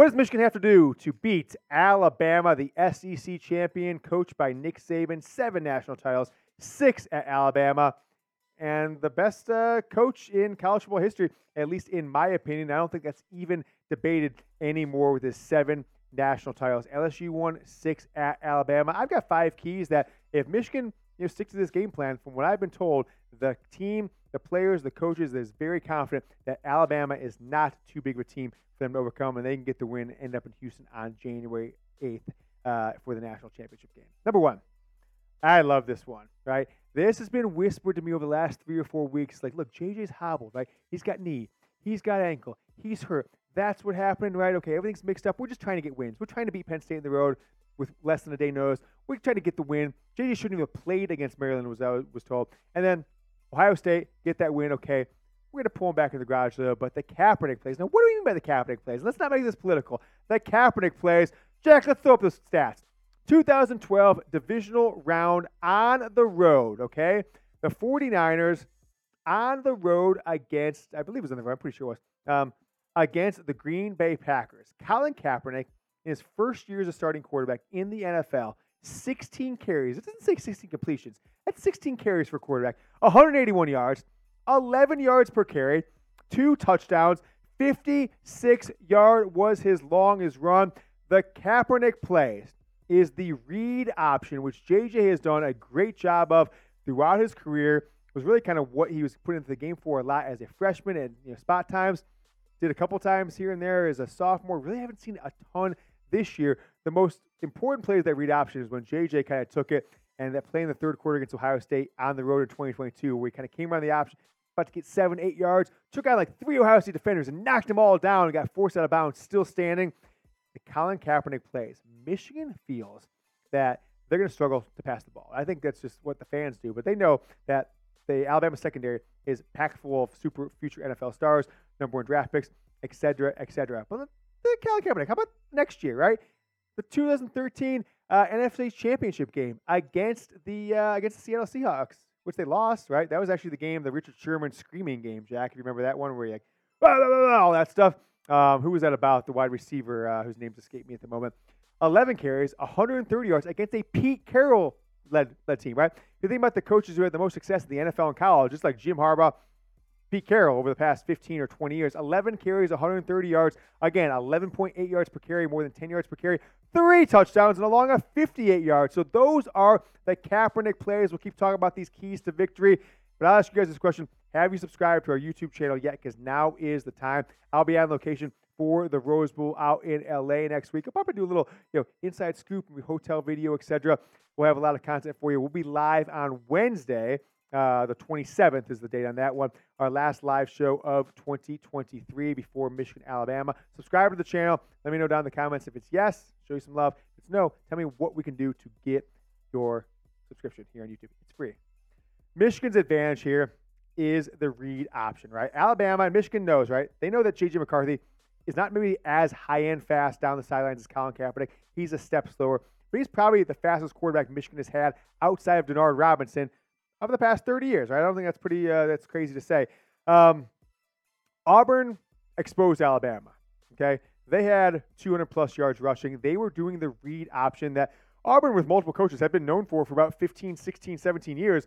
What does Michigan have to do to beat Alabama, the SEC champion, coached by Nick Saban, seven national titles, six at Alabama, and the best uh, coach in college football history, at least in my opinion. I don't think that's even debated anymore with his seven national titles. LSU won six at Alabama. I've got five keys that if Michigan you know, sticks to this game plan, from what I've been told, the team, the players, the coaches is very confident that Alabama is not too big of a team for them to overcome, and they can get the win and end up in Houston on January 8th uh, for the national championship game. Number one, I love this one, right? This has been whispered to me over the last three or four weeks. Like, look, JJ's hobbled, right? He's got knee, he's got ankle, he's hurt. That's what happened, right? Okay, everything's mixed up. We're just trying to get wins. We're trying to beat Penn State in the road with less than a day notice. We're trying to get the win. JJ shouldn't even have played against Maryland, was I was told. And then Ohio State get that win. Okay, we're going to pull him back in the garage, though. But the Kaepernick plays. Now, what do we mean by the Kaepernick plays? Let's not make this political. The Kaepernick plays. Jack, let's throw up the stats. 2012 divisional round on the road, okay? The 49ers on the road against, I believe it was on the road, I'm pretty sure it was, um, against the Green Bay Packers. Colin Kaepernick, in his first year as a starting quarterback in the NFL, 16 carries. It doesn't say 16 completions. That's 16 carries for quarterback. 181 yards, 11 yards per carry, two touchdowns, 56 yard was his longest run. The Kaepernick plays is the read option, which JJ has done a great job of throughout his career. It was really kind of what he was put into the game for a lot as a freshman and you know, spot times. Did a couple times here and there as a sophomore. Really haven't seen a ton this year. The most important play of that read option is when JJ kind of took it and that play in the third quarter against Ohio State on the road in 2022, where he kind of came around the option, about to get seven, eight yards, took out like three Ohio State defenders and knocked them all down and got forced out of bounds, still standing. The Colin Kaepernick plays. Michigan feels that they're going to struggle to pass the ball. I think that's just what the fans do, but they know that the Alabama secondary is packed full of super future NFL stars, number one draft picks, et cetera, et cetera. But the Colin Kaepernick, how about next year, right? The 2013 uh, NFC Championship game against the uh, against the Seattle Seahawks, which they lost, right? That was actually the game, the Richard Sherman screaming game, Jack. If you remember that one, where you like blah, blah, blah, all that stuff. Um, who was that about? The wide receiver uh, whose names escaped me at the moment. 11 carries, 130 yards against a Pete Carroll led, led team, right? if You think about the coaches who had the most success in the NFL and college, just like Jim Harbaugh, Pete Carroll over the past 15 or 20 years. 11 carries, 130 yards. Again, 11.8 yards per carry, more than 10 yards per carry. Three touchdowns and along a 58 yards. So those are the Kaepernick plays. We'll keep talking about these keys to victory. But I'll ask you guys this question. Have you subscribed to our YouTube channel yet? Because now is the time. I'll be on location for the Rose Bowl out in LA next week. I'll probably do a little, you know, inside scoop, hotel video, etc. We'll have a lot of content for you. We'll be live on Wednesday uh, the 27th is the date on that one. Our last live show of 2023 before Michigan, Alabama. Subscribe to the channel. Let me know down in the comments if it's yes, show you some love. If it's no, tell me what we can do to get your subscription here on YouTube. It's free. Michigan's advantage here is the read option, right? Alabama and Michigan knows, right? They know that J.J. McCarthy is not maybe as high end fast down the sidelines as Colin Kaepernick. He's a step slower, but he's probably the fastest quarterback Michigan has had outside of Denard Robinson over the past 30 years. Right? I don't think that's pretty. Uh, that's crazy to say. Um, Auburn exposed Alabama. Okay, they had 200 plus yards rushing. They were doing the read option that Auburn, with multiple coaches, have been known for for about 15, 16, 17 years,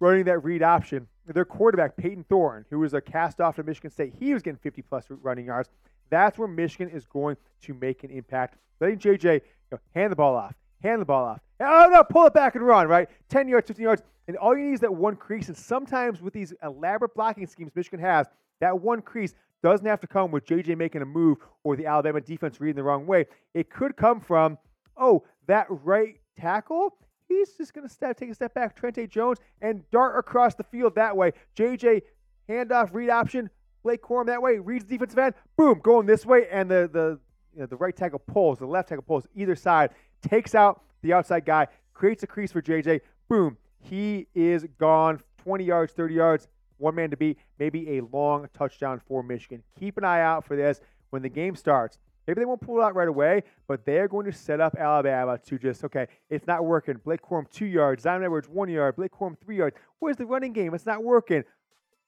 running that read option. Their quarterback, Payton Thorne, who was a cast off to Michigan State, he was getting 50 plus running yards. That's where Michigan is going to make an impact. Letting JJ you know, hand the ball off, hand the ball off. Oh no, pull it back and run, right? 10 yards, 15 yards. And all you need is that one crease. And sometimes with these elaborate blocking schemes Michigan has, that one crease doesn't have to come with JJ making a move or the Alabama defense reading the wrong way. It could come from, oh, that right tackle, he's just going to step, take a step back, Trente Jones, and dart across the field that way. JJ, handoff, read option, Blake Corum that way, reads defensive end, boom, going this way, and the, the, you know, the right tackle pulls, the left tackle pulls either side, takes out the outside guy, creates a crease for JJ, boom, he is gone 20 yards, 30 yards, one man to beat, maybe a long touchdown for Michigan. Keep an eye out for this when the game starts. Maybe they won't pull it out right away, but they're going to set up Alabama to just, okay, it's not working. Blake Corum, two yards. Zion Edwards, one yard. Blake Corum, three yards. Where's the running game? It's not working.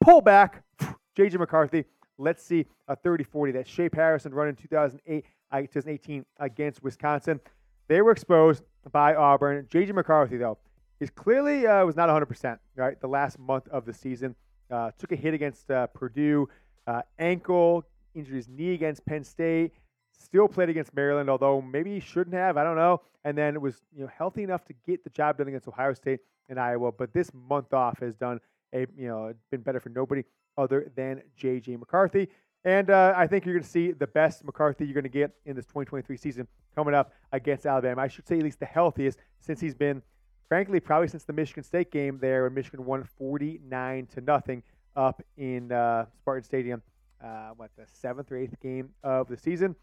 Pull back. J.J. McCarthy. Let's see a 30 40 that Shea Harrison run in 2008 uh, 2018 against Wisconsin. They were exposed by Auburn. J.J. McCarthy, though, is clearly uh, was not 100%, right? The last month of the season. Uh, took a hit against uh, Purdue, uh, ankle, injured his knee against Penn State. Still played against Maryland, although maybe he shouldn't have. I don't know. And then it was you know healthy enough to get the job done against Ohio State and Iowa. But this month off has done a you know been better for nobody other than J.J. McCarthy. And uh, I think you're going to see the best McCarthy you're going to get in this 2023 season coming up against Alabama. I should say at least the healthiest since he's been, frankly, probably since the Michigan State game there when Michigan won 49 to nothing up in uh, Spartan Stadium. Uh, what the seventh or eighth game of the season?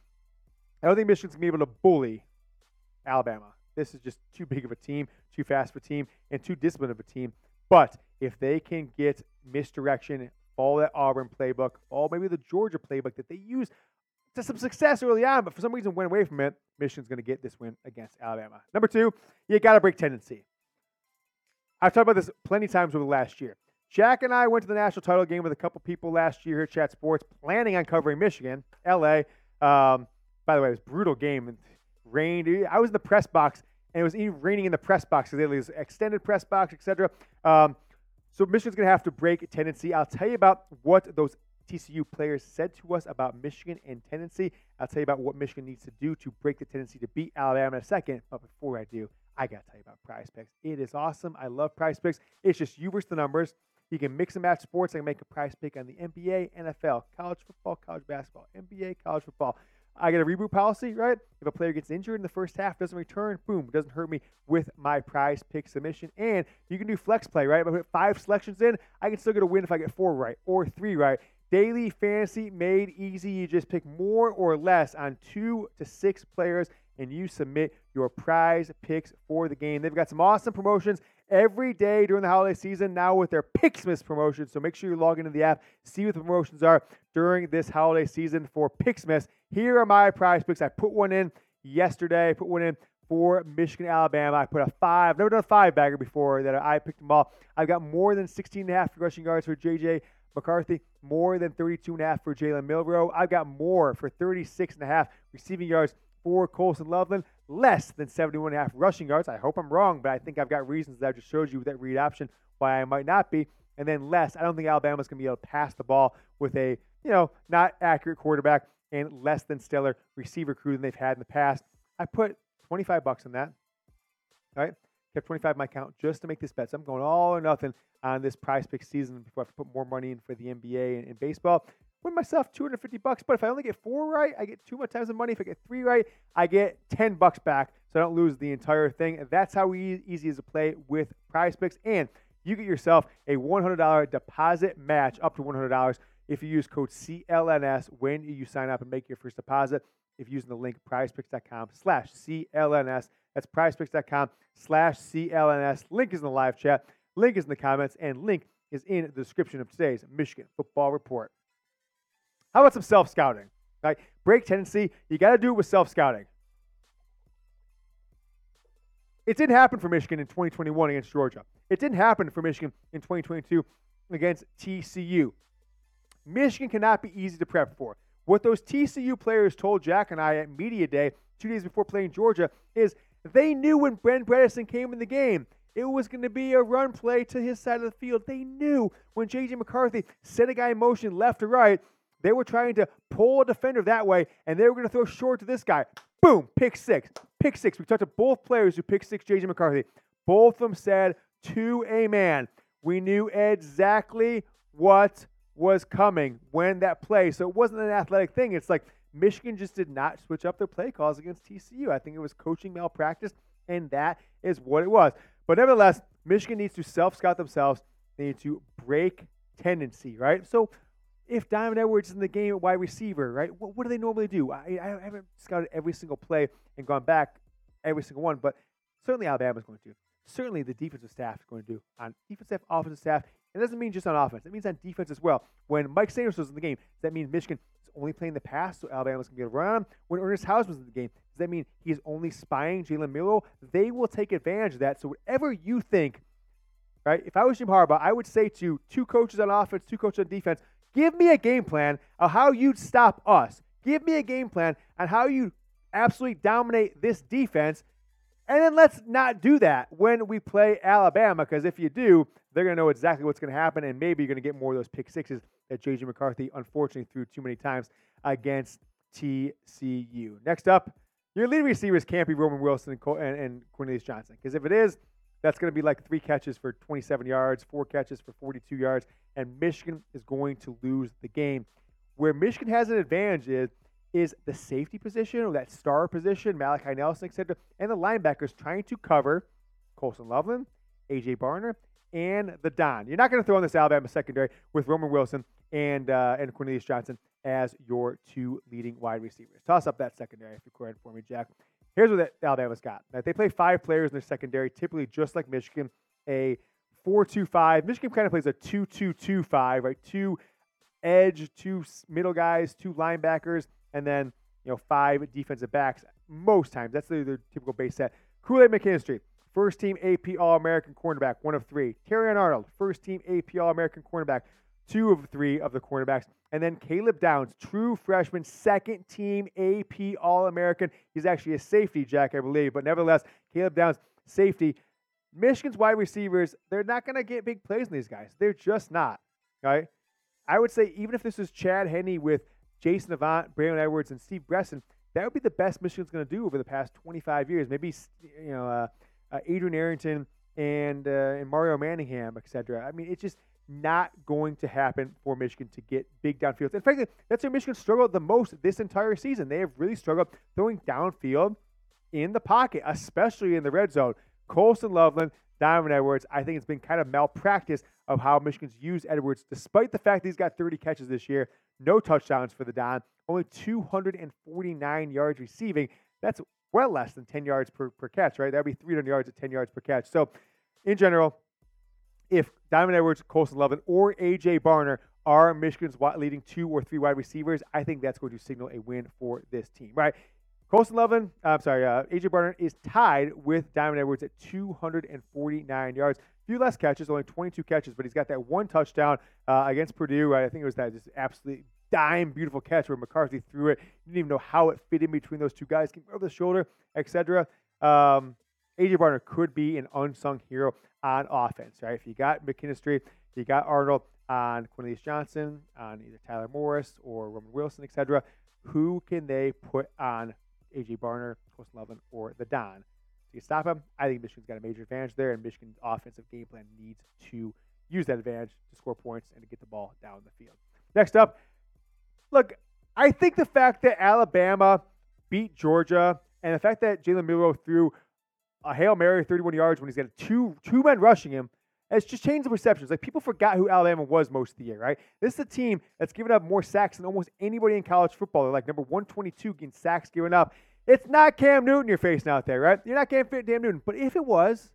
I don't think Michigan's gonna be able to bully Alabama. This is just too big of a team, too fast of a team, and too disciplined of a team. But if they can get misdirection follow that Auburn playbook, or maybe the Georgia playbook that they used to some success early on, but for some reason went away from it. Michigan's going to get this win against Alabama. Number two, you got to break tendency. I've talked about this plenty of times over the last year. Jack and I went to the national title game with a couple people last year here at Chat Sports, planning on covering Michigan, LA. Um, by the way, it was a brutal game. and rained. I was in the press box, and it was raining in the press box because it was extended press box, etc. Um, so Michigan's going to have to break tendency. I'll tell you about what those TCU players said to us about Michigan and tendency. I'll tell you about what Michigan needs to do to break the tendency to beat Alabama in a second. But before I do, I got to tell you about Prize Picks. It is awesome. I love Prize Picks. It's just you versus the numbers. You can mix and match sports. I can make a prize pick on the NBA, NFL, college football, college basketball, NBA, college football. I get a reboot policy, right? If a player gets injured in the first half, doesn't return, boom, doesn't hurt me with my prize pick submission. And you can do flex play, right? If I put five selections in, I can still get a win if I get four right or three right. Daily fantasy made easy. You just pick more or less on two to six players and you submit your prize picks for the game. They've got some awesome promotions every day during the holiday season now with their Picksmas promotion. So make sure you log into the app, see what the promotions are during this holiday season for Picksmas. Here are my prize picks. I put one in yesterday, I put one in for Michigan, Alabama. I put a five, never done a five bagger before that I picked them all. I've got more than 16 and a half rushing yards for JJ McCarthy, more than 32 and a half for Jalen Milroe. I've got more for 36 and a half receiving yards for Colston Loveland, less than 71 and a half rushing yards. I hope I'm wrong, but I think I've got reasons that I just showed you with that read option why I might not be. And then less, I don't think Alabama's going to be able to pass the ball with a, you know, not accurate quarterback and less than stellar receiver crew than they've had in the past. I put 25 bucks on that. All right. Kept 25 in my account just to make this bet. So I'm going all or nothing on this prize pick season before I put more money in for the NBA and, and baseball win myself 250 bucks. But if I only get four right, I get two more times the money. If I get three right, I get 10 bucks back. So I don't lose the entire thing. That's how easy is to play with prize picks. And you get yourself a $100 deposit match up to $100 if you use code CLNS when you sign up and make your first deposit. If using the link prizepicks.com slash CLNS. That's prizepicks.com slash CLNS. Link is in the live chat. Link is in the comments. And link is in the description of today's Michigan Football Report. How about some self scouting? Right? Break tendency, you got to do it with self scouting. It didn't happen for Michigan in 2021 against Georgia. It didn't happen for Michigan in 2022 against TCU. Michigan cannot be easy to prep for. What those TCU players told Jack and I at Media Day two days before playing Georgia is they knew when Brent Bredeson came in the game, it was going to be a run play to his side of the field. They knew when J.J. McCarthy set a guy in motion left to right, they were trying to pull a defender that way, and they were going to throw short to this guy. Boom, pick six. Pick six. We talked to both players who picked six, J.J. McCarthy. Both of them said to a man, we knew exactly what was coming when that play. So it wasn't an athletic thing. It's like Michigan just did not switch up their play calls against TCU. I think it was coaching malpractice, and that is what it was. But nevertheless, Michigan needs to self scout themselves. They need to break tendency, right? So if Donovan Edwards is in the game at wide receiver, right? What, what do they normally do? I, I haven't scouted every single play and gone back every single one, but certainly Alabama's going to. Certainly the defensive staff is going to do on defensive, staff, offensive staff. It doesn't mean just on offense. It means on defense as well. When Mike Sanders was in the game, does that mean Michigan is only playing the pass so Alabama's going to get a run on him? When Ernest Hausmann was in the game, does that mean he's only spying Jalen Milroe? They will take advantage of that. So whatever you think, right? If I was Jim Harbaugh, I would say to two coaches on offense, two coaches on defense, Give me a game plan of how you'd stop us. Give me a game plan on how you absolutely dominate this defense. And then let's not do that when we play Alabama, because if you do, they're going to know exactly what's going to happen, and maybe you're going to get more of those pick sixes that J.J. McCarthy unfortunately threw too many times against TCU. Next up, your leading receivers can't be Roman Wilson and, and Cornelius Johnson, because if it is, that's going to be like three catches for 27 yards, four catches for 42 yards, and Michigan is going to lose the game. Where Michigan has an advantage is is the safety position or that star position, Malachi Nelson, etc., and the linebackers trying to cover Colston Loveland, AJ Barner, and the Don. You're not going to throw in this Alabama secondary with Roman Wilson and uh, and Cornelius Johnson as your two leading wide receivers. Toss up that secondary if you could for me, Jack. Here's what Alabama's got. Now, they play five players in their secondary, typically just like Michigan, a 4-2-5. Michigan kind of plays a 2-2-2-5, right? Two edge, two middle guys, two linebackers, and then you know five defensive backs most times. That's the, the typical base set. Kool-Aid McKinstry, first team AP All-American cornerback, one of three. Terrion Arnold, first team AP All-American cornerback, two of three of the cornerbacks. And then Caleb Downs, true freshman, second team AP All American. He's actually a safety, Jack, I believe. But nevertheless, Caleb Downs, safety. Michigan's wide receivers, they're not going to get big plays in these guys. They're just not. Right? I would say even if this is Chad Henne with Jason Avant, Braylon Edwards, and Steve Breaston, that would be the best Michigan's going to do over the past 25 years. Maybe you know uh, uh, Adrian Arrington and uh, and Mario Manningham, etc. I mean, it's just not going to happen for Michigan to get big downfield. In fact, that's where Michigan struggled the most this entire season. They have really struggled throwing downfield in the pocket, especially in the red zone. Colston Loveland, Donovan Edwards, I think it's been kind of malpractice of how Michigan's used Edwards, despite the fact he's got 30 catches this year, no touchdowns for the Don, only 249 yards receiving. That's well less than 10 yards per, per catch, right? That would be 300 yards at 10 yards per catch. So, in general, if Donovan Edwards, Colston Loveland, or AJ Barner are Michigan's leading two or three wide receivers, I think that's going to signal a win for this team, right? Colston Loveland, I'm sorry, uh, AJ Barner is tied with Donovan Edwards at 249 yards. A few less catches, only 22 catches, but he's got that one touchdown uh, against Purdue. Right? I think it was that just absolutely dime beautiful catch where McCarthy threw it. You didn't even know how it fit in between those two guys, came over the shoulder, etc. Um, AJ Barner could be an unsung hero on offense, right? If you got McKinstry, you got Arnold on Cornelius Johnson, on either Tyler Morris or Roman Wilson, etc., who can they put on AJ Barner, Colston Loveland, or the Don? To you stop him, I think Michigan's got a major advantage there, and Michigan's offensive game plan needs to use that advantage to score points and to get the ball down the field. Next up, look, I think the fact that Alabama beat Georgia and the fact that Jalen Milroe threw a Hail Mary 31 yards when he's got two two men rushing him. It's just changed the perceptions. Like people forgot who Alabama was most of the year, right? This is a team that's given up more sacks than almost anybody in college football. They're like number 122 in sacks given up. It's not Cam Newton you're facing out there, right? You're not Cam, Newton. But if it was,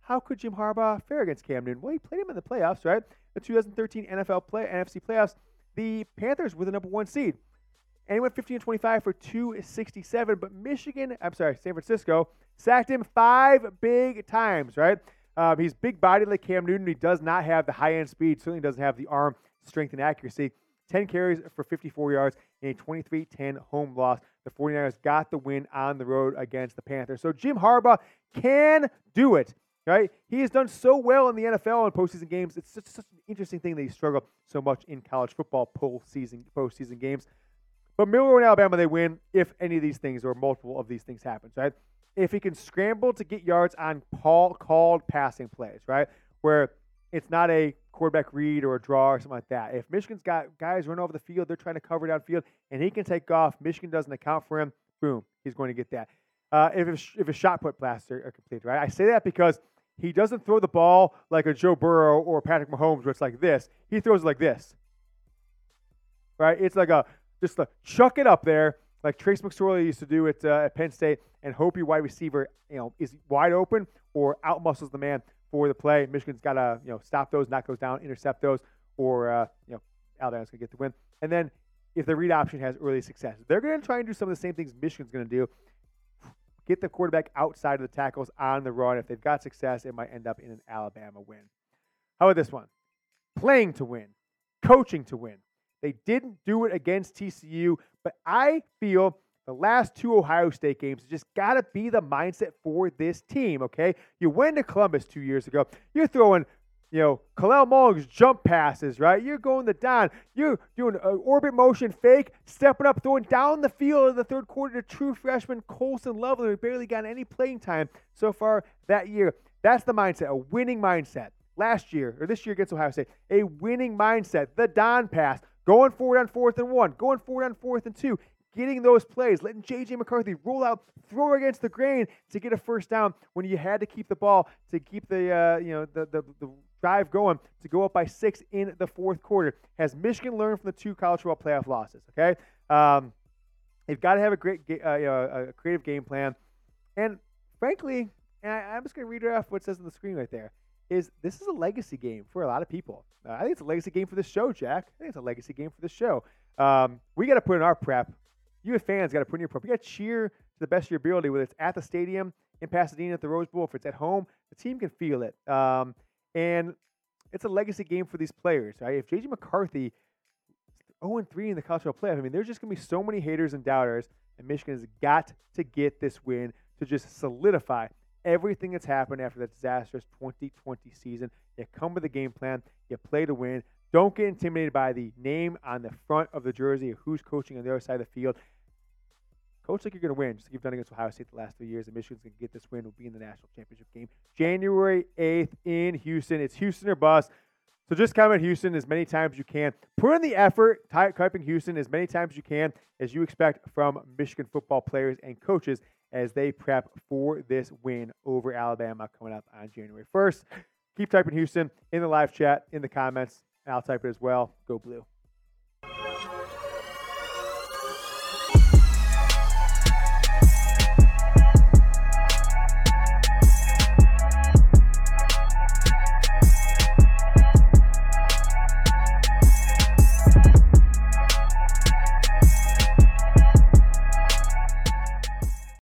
how could Jim Harbaugh fare against Cam Newton? Well, he played him in the playoffs, right? The 2013 NFL play NFC playoffs. The Panthers were the number one seed. And he went 15 25 for 267. But Michigan, I'm sorry, San Francisco, sacked him five big times, right? Um, he's big bodied like Cam Newton. He does not have the high end speed, certainly doesn't have the arm strength and accuracy. 10 carries for 54 yards in a 23 10 home loss. The 49ers got the win on the road against the Panthers. So Jim Harbaugh can do it, right? He has done so well in the NFL in postseason games. It's just such an interesting thing that he struggled so much in college football postseason, postseason games. But Milroe and Alabama, they win if any of these things or multiple of these things happens, right? If he can scramble to get yards on Paul called passing plays, right? Where it's not a quarterback read or a draw or something like that. If Michigan's got guys run over the field, they're trying to cover downfield, and he can take off, Michigan doesn't account for him, boom, he's going to get that. Uh, if, if a shot put blasts are, are right? I say that because he doesn't throw the ball like a Joe Burrow or Patrick Mahomes, where it's like this. He throws it like this, right? It's like a just to chuck it up there like Trace McSorley used to do at, uh, at Penn State and hope your wide receiver you know is wide open or outmuscles the man for the play. Michigan's got to you know stop those, knock those down, intercept those, or uh, you know Alabama's gonna get the win. And then if the read option has early success, they're gonna try and do some of the same things Michigan's gonna do. Get the quarterback outside of the tackles on the run. If they've got success, it might end up in an Alabama win. How about this one? Playing to win, coaching to win. They didn't do it against TCU, but I feel the last two Ohio State games just got to be the mindset for this team, okay? You went to Columbus two years ago. You're throwing, you know, Kalel Mullings jump passes, right? You're going the down. You're doing an orbit motion fake, stepping up, throwing down the field in the third quarter to true freshman Colston Loveland, who barely got any playing time so far that year. That's the mindset, a winning mindset. Last year, or this year against Ohio State, a winning mindset. The Don pass, going forward on fourth and one, going forward on fourth and two, getting those plays, letting J.J. McCarthy roll out, throw against the grain to get a first down when you had to keep the ball to keep the uh, you know the, the the drive going to go up by six in the fourth quarter. Has Michigan learned from the two college football playoff losses? Okay, um, they've got to have a great uh, you know, a creative game plan, and frankly, and I, am just going to read off what says on the screen right there. Is this is a legacy game for a lot of people? Uh, I think it's a legacy game for the show, Jack. I think it's a legacy game for the show. Um, we got to put in our prep you as fans got to put in your prep. You got to cheer to the best of your ability, whether it's at the stadium in Pasadena at the Rose Bowl, if it's at home, the team can feel it. Um, and it's a legacy game for these players, right? If JJ McCarthy 0 3 in the college football playoff, I mean, there's just going to be so many haters and doubters, and Michigan has got to get this win to just solidify everything that's happened after that disastrous 2020 season. You come with a game plan, you play to win. Don't get intimidated by the name on the front of the jersey or who's coaching on the other side of the field. Coach like you're going to win, just like you've done against Ohio State the last three years. And Michigan's going to get this win. Will be in the national championship game January 8th in Houston. It's Houston or bust. So just comment Houston as many times as you can. Put in the effort, type typing Houston as many times as you can as you expect from Michigan football players and coaches as they prep for this win over Alabama coming up on January 1st. Keep typing Houston in the live chat, in the comments. I'll type it as well. Go blue.